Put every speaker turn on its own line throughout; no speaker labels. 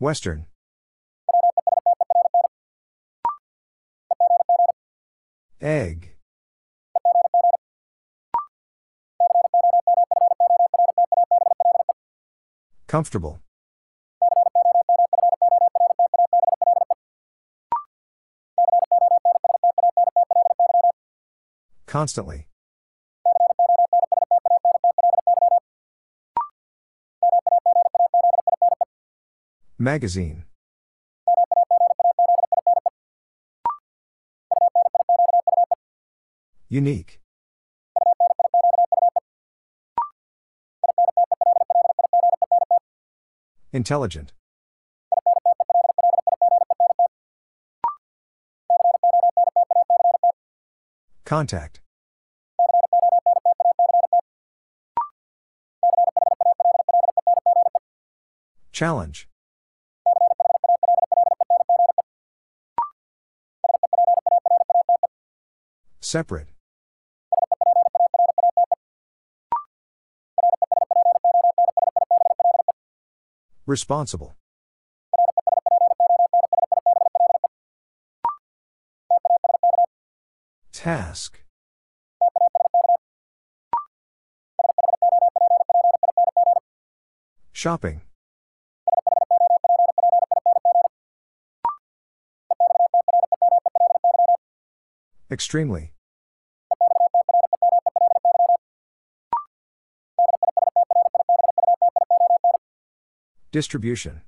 Western. Egg. Comfortable. Constantly. Magazine. Unique. Intelligent. Contact. Challenge. Separate. Responsible. Task. Shopping. Extremely. Distribution.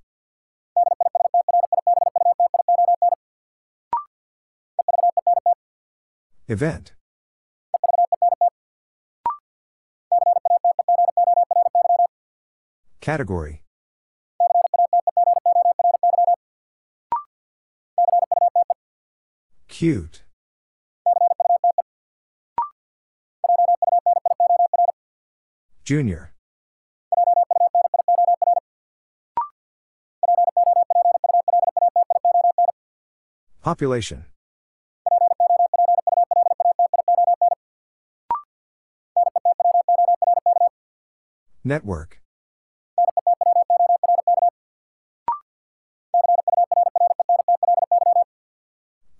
Event. Category. Cute. Junior. Population. Network.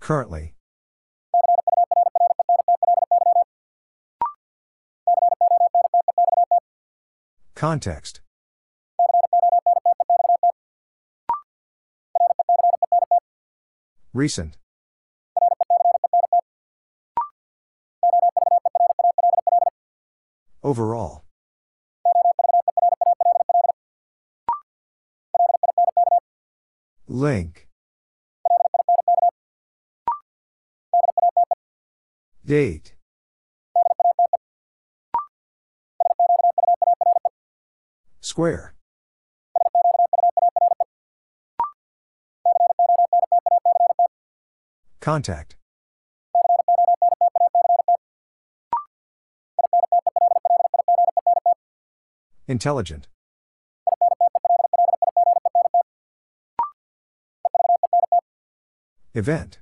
Currently. Context. Recent. Overall. Link. Date. Square. Contact. Intelligent. Event.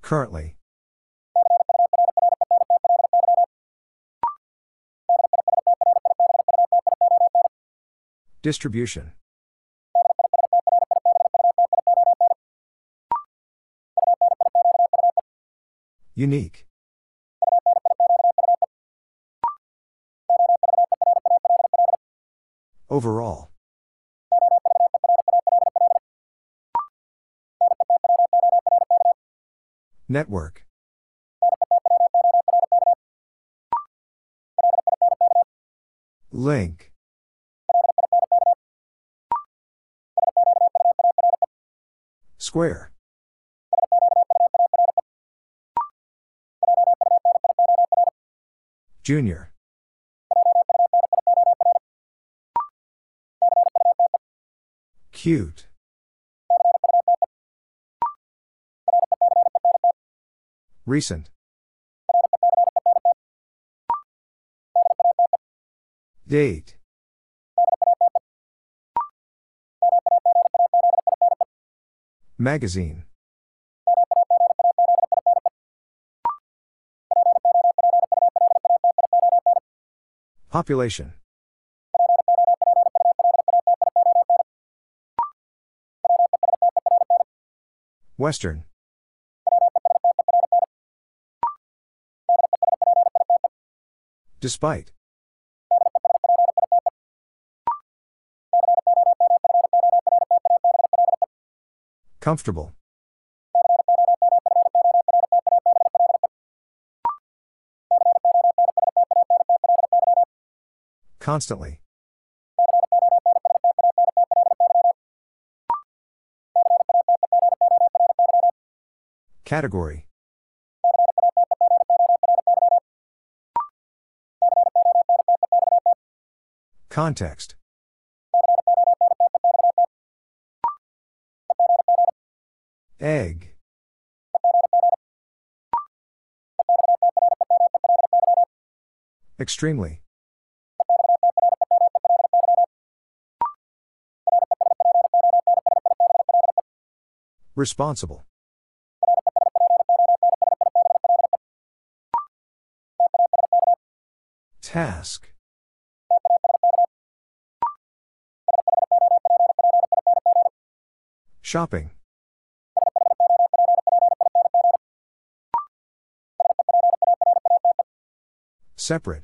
Currently. Distribution. Unique. Overall. Network. Link. Square. Junior. Cute. Recent. Date. Magazine. Population. Western. Despite. Comfortable. Constantly. Category. Context. Egg. Extremely. Responsible. Task. Shopping. Separate.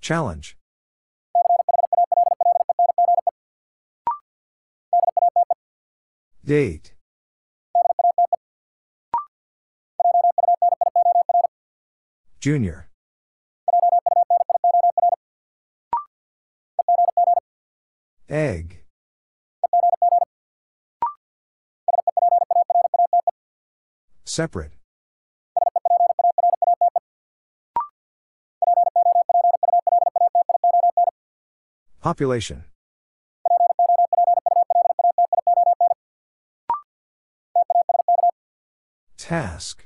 Challenge. Date. Junior. Separate. Population. Task.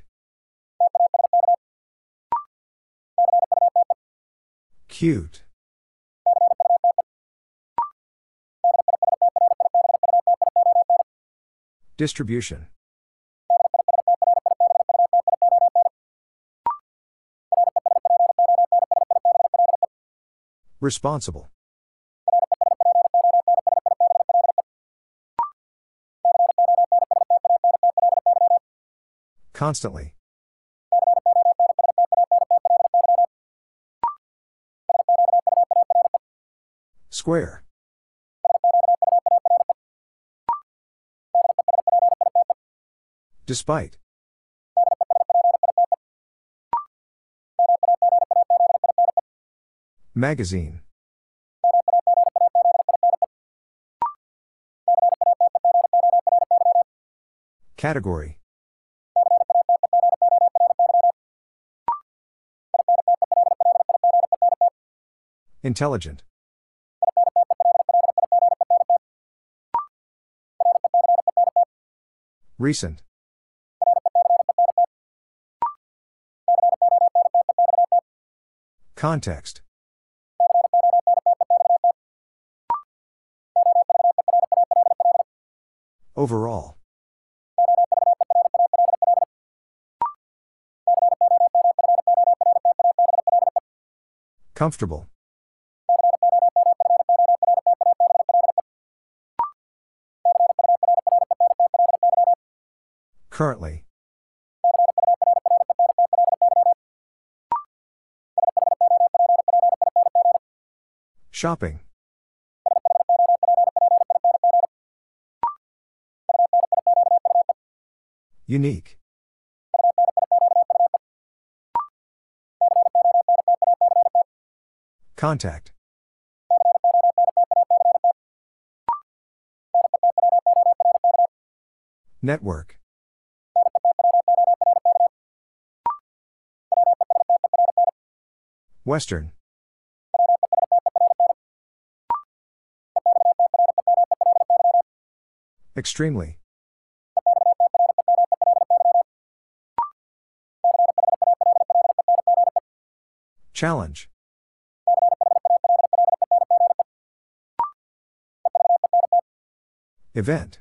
Cute. Distribution. Responsible. Constantly. Square. Despite. Magazine. Category. Intelligent. Recent. Context. Overall. Comfortable. Currently. Shopping. Unique. Contact. Network. Western. Extremely. Challenge. Event.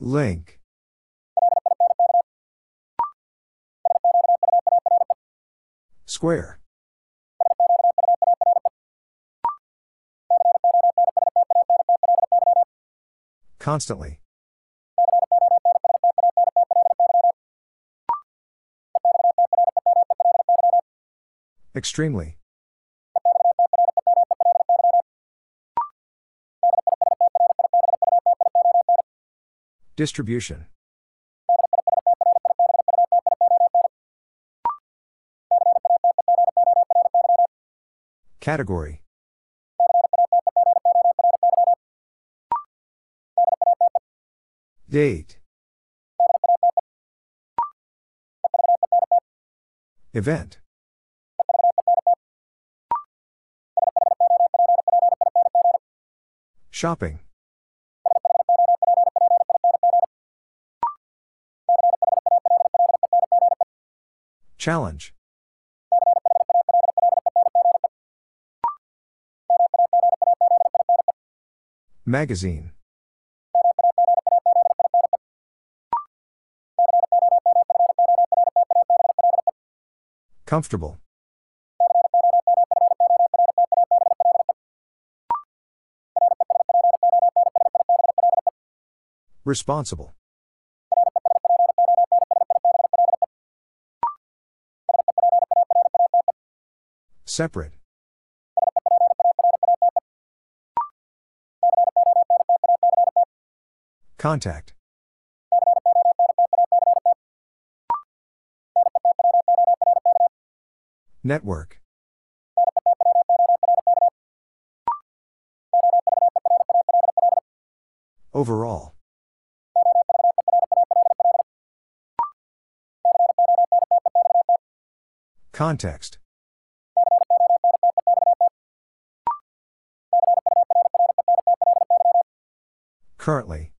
Link. Square. Constantly. Extremely. Distribution. Category. Date. Event. Shopping. Challenge. Magazine. Comfortable. Responsible. Separate. Contact. Network. Overall. Context. Currently.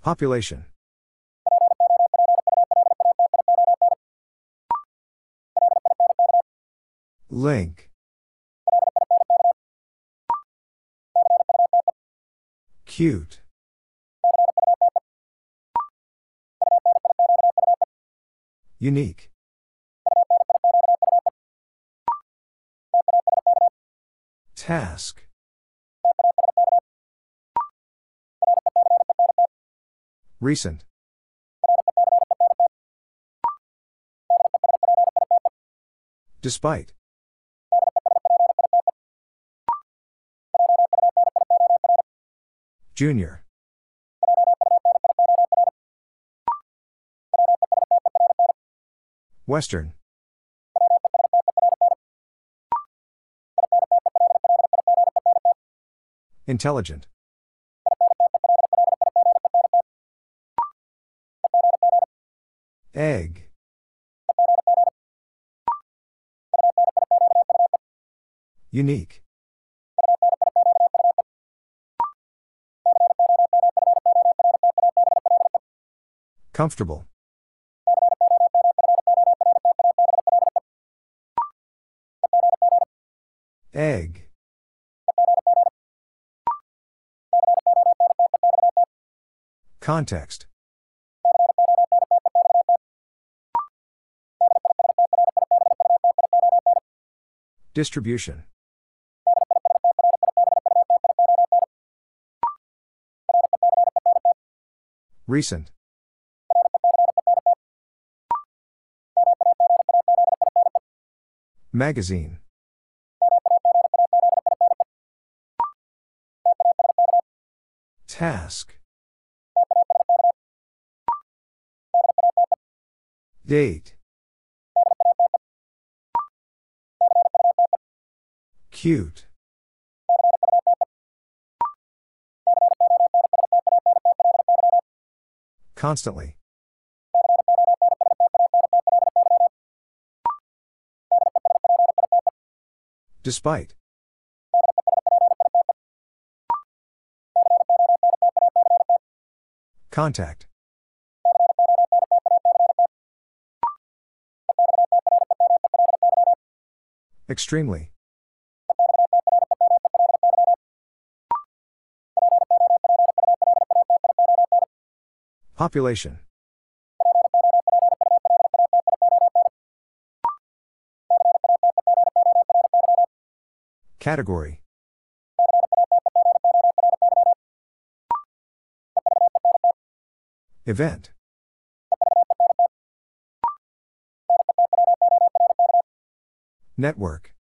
Population. Link. Cute. Unique. Task. Recent. Despite. Junior. Western. Intelligent. Egg. Unique. Comfortable. Context. Distribution. Recent. Magazine. Task. Date. Cute. Constantly. Despite. Contact. Extremely. Population. Category. Event. Network.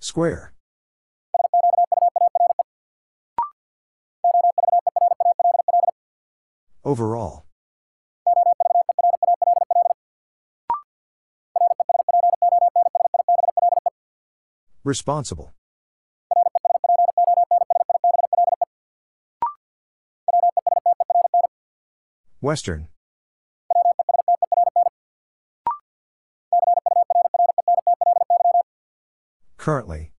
Square. Overall. Responsible. Western. Currently.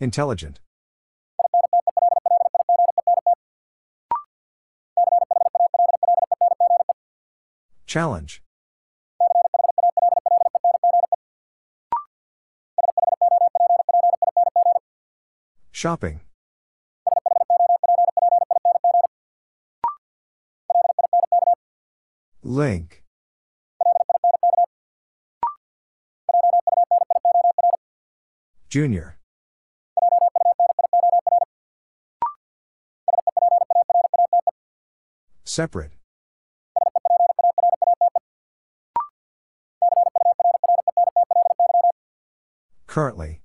Intelligent. Challenge. Shopping. Link. Junior. Separate. Currently.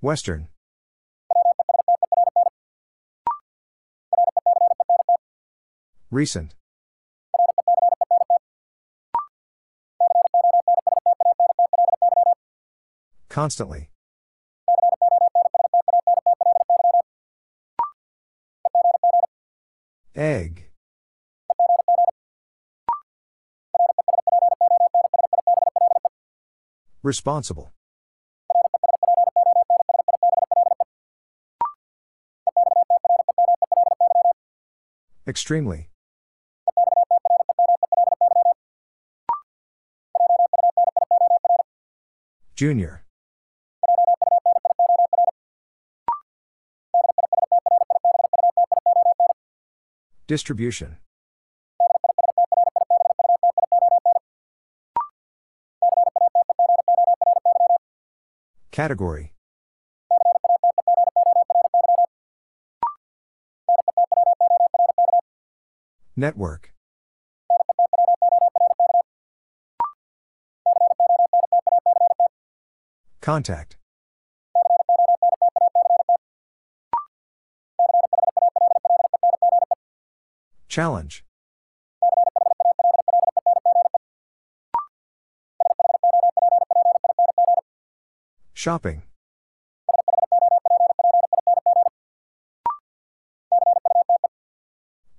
Western. Recent. Constantly. Egg. Responsible. Extremely. Junior. Distribution. Category. Network. Contact. Challenge. Shopping.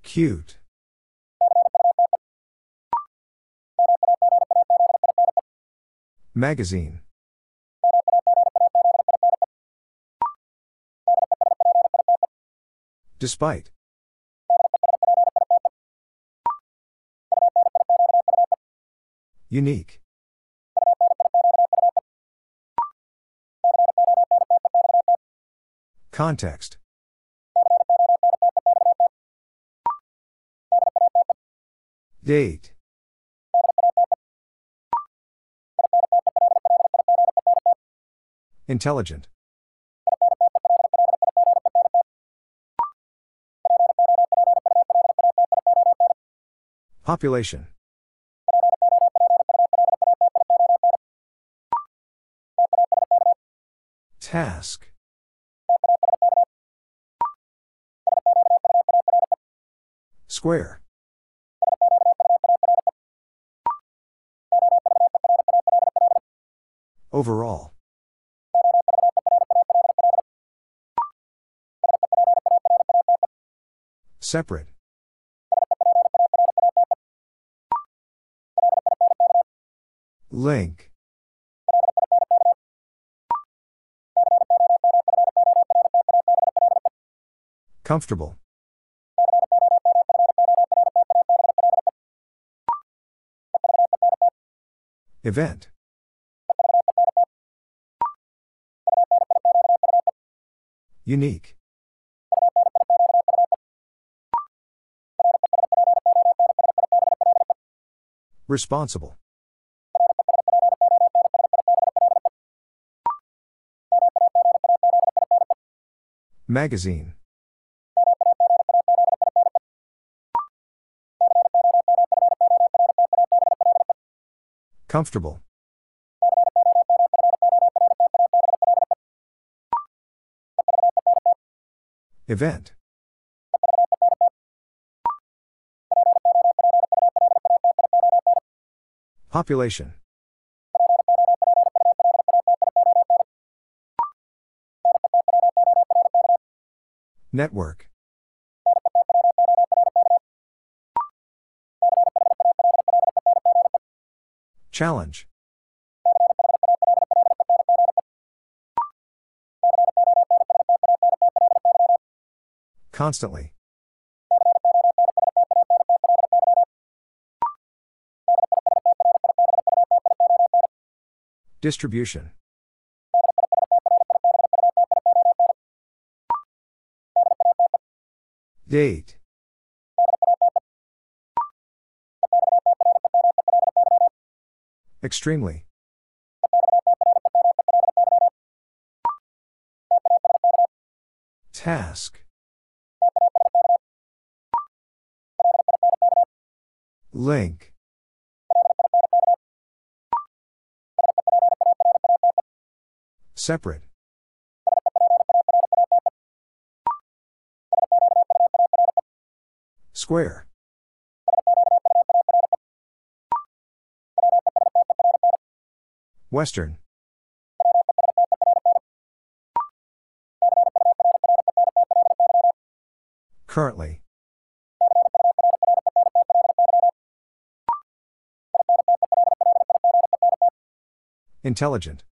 Cute. Magazine. Despite. Unique. Context. Date. Intelligent. Population. Task. Square. Overall. Separate. Link. Comfortable. Event. Unique. Responsible. Magazine. Comfortable. Event. Population. Network. Challenge. Constantly. Distribution. Date. Extremely. Task. Link. Separate. Square. Western. Currently. Intelligent.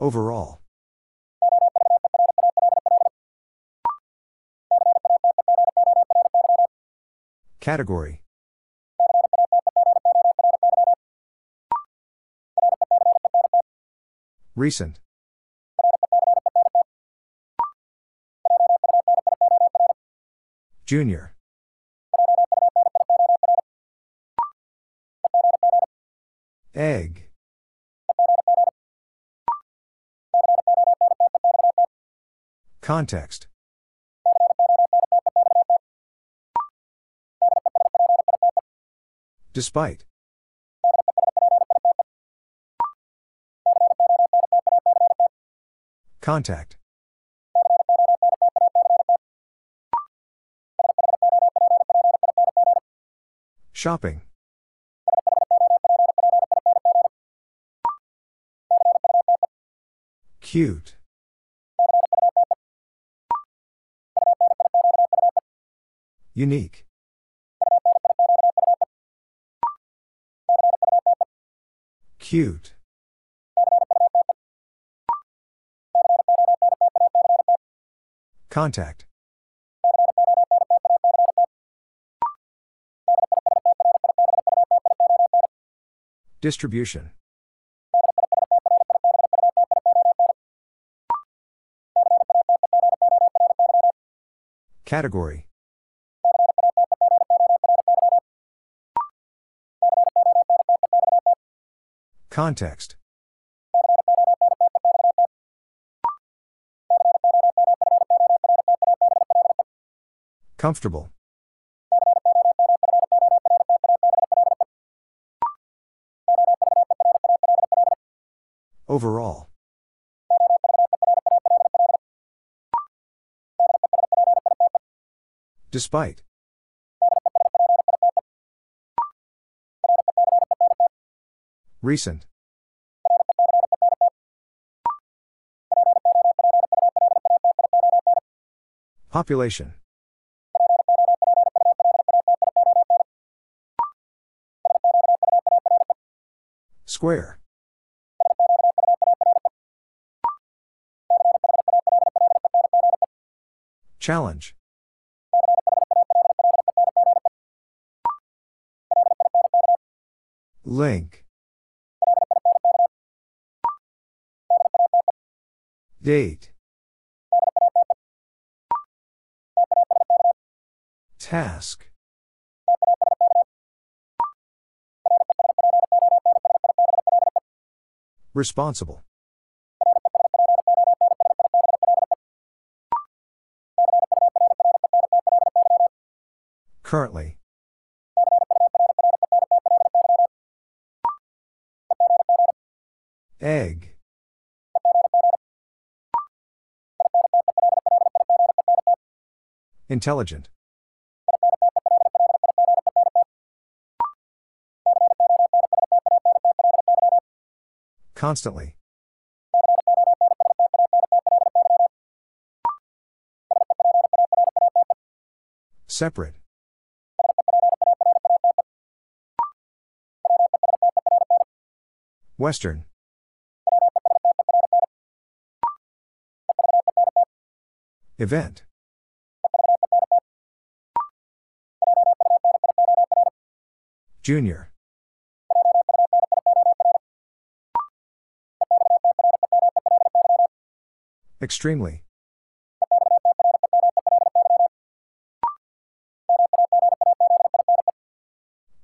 Overall. Category. Recent. Junior. Egg. Context. Despite. Contact. Shopping. Cute. Unique. Cute. Contact. Distribution. Category. Context. Comfortable. Overall. Despite. Recent. Population. Square. Challenge. Link. Date. Task. Responsible. Currently. Egg. Intelligent. Constantly. Separate. Western. Event. Junior. Extremely.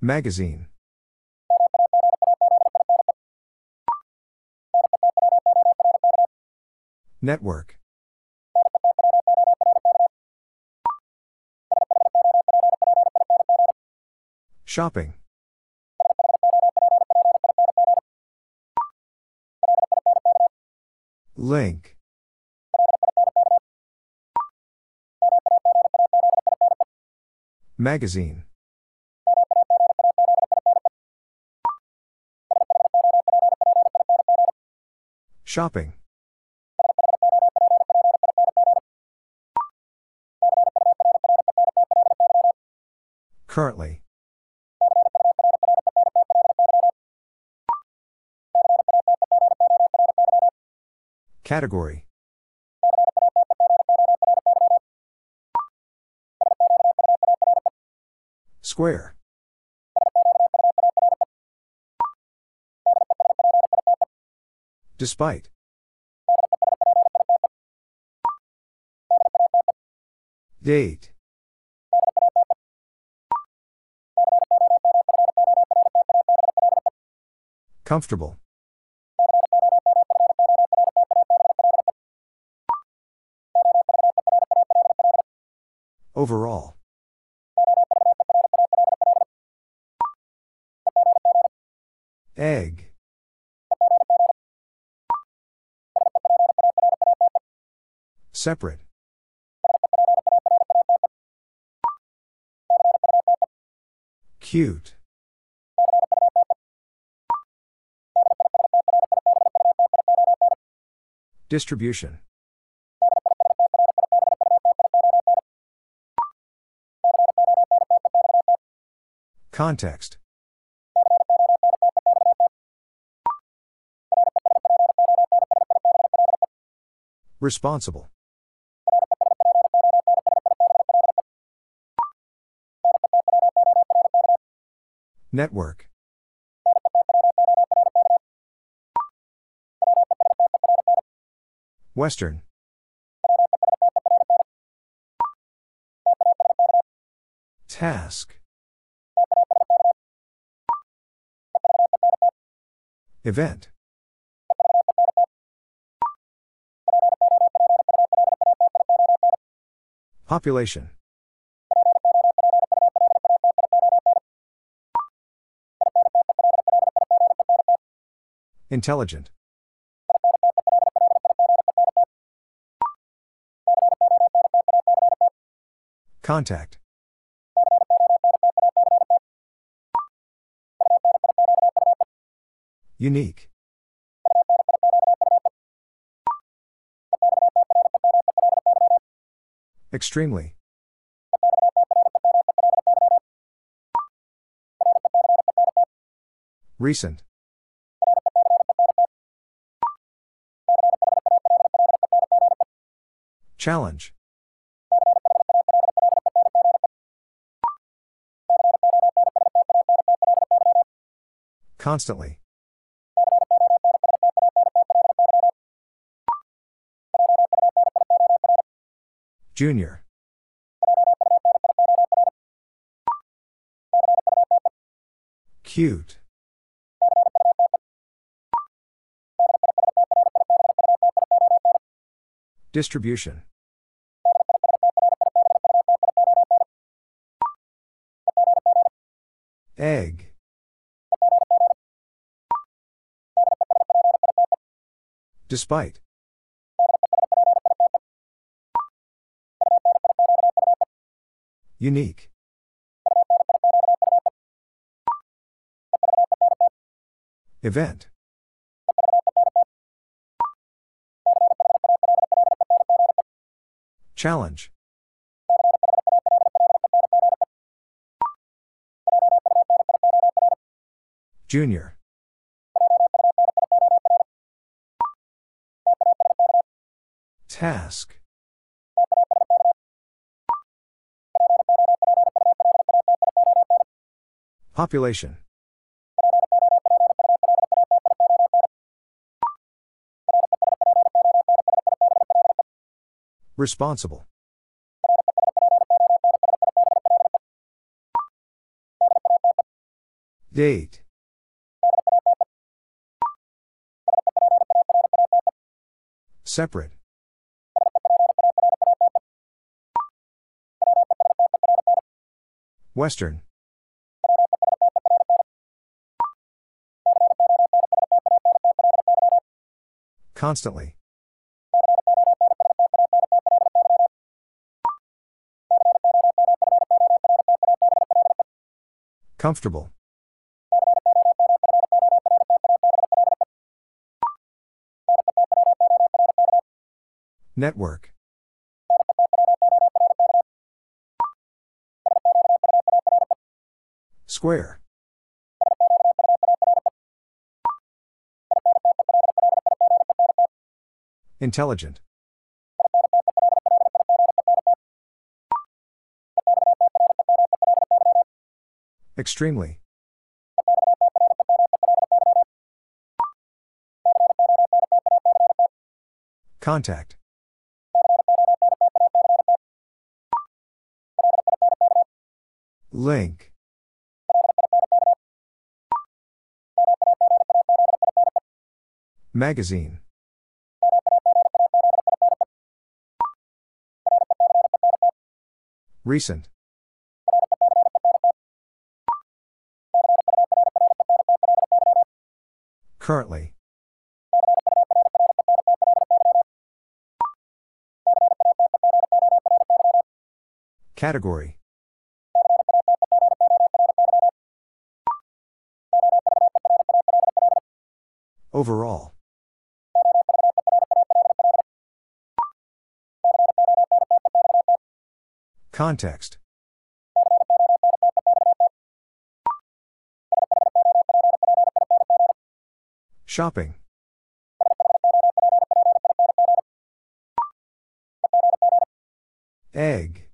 Magazine. Network. Shopping. Link. Magazine. Shopping. Currently. Category. Square. Despite. Date. Comfortable. Overall. Egg. Separate. Cute. Distribution. Context. Responsible. Network. Western. Task. Event. Population. Intelligent. Contact. Unique. Extremely. Recent. Challenge. Constantly. Junior. Cute. Distribution. Egg. Despite. Unique. Event. Challenge. Junior. Task. Population. Responsible. Date. Separate. Western. Constantly. Comfortable. Network. Square. Intelligent. Extremely. Contact. Link. Magazine. Recent. Currently. Category. Overall. Context. Shopping. Egg.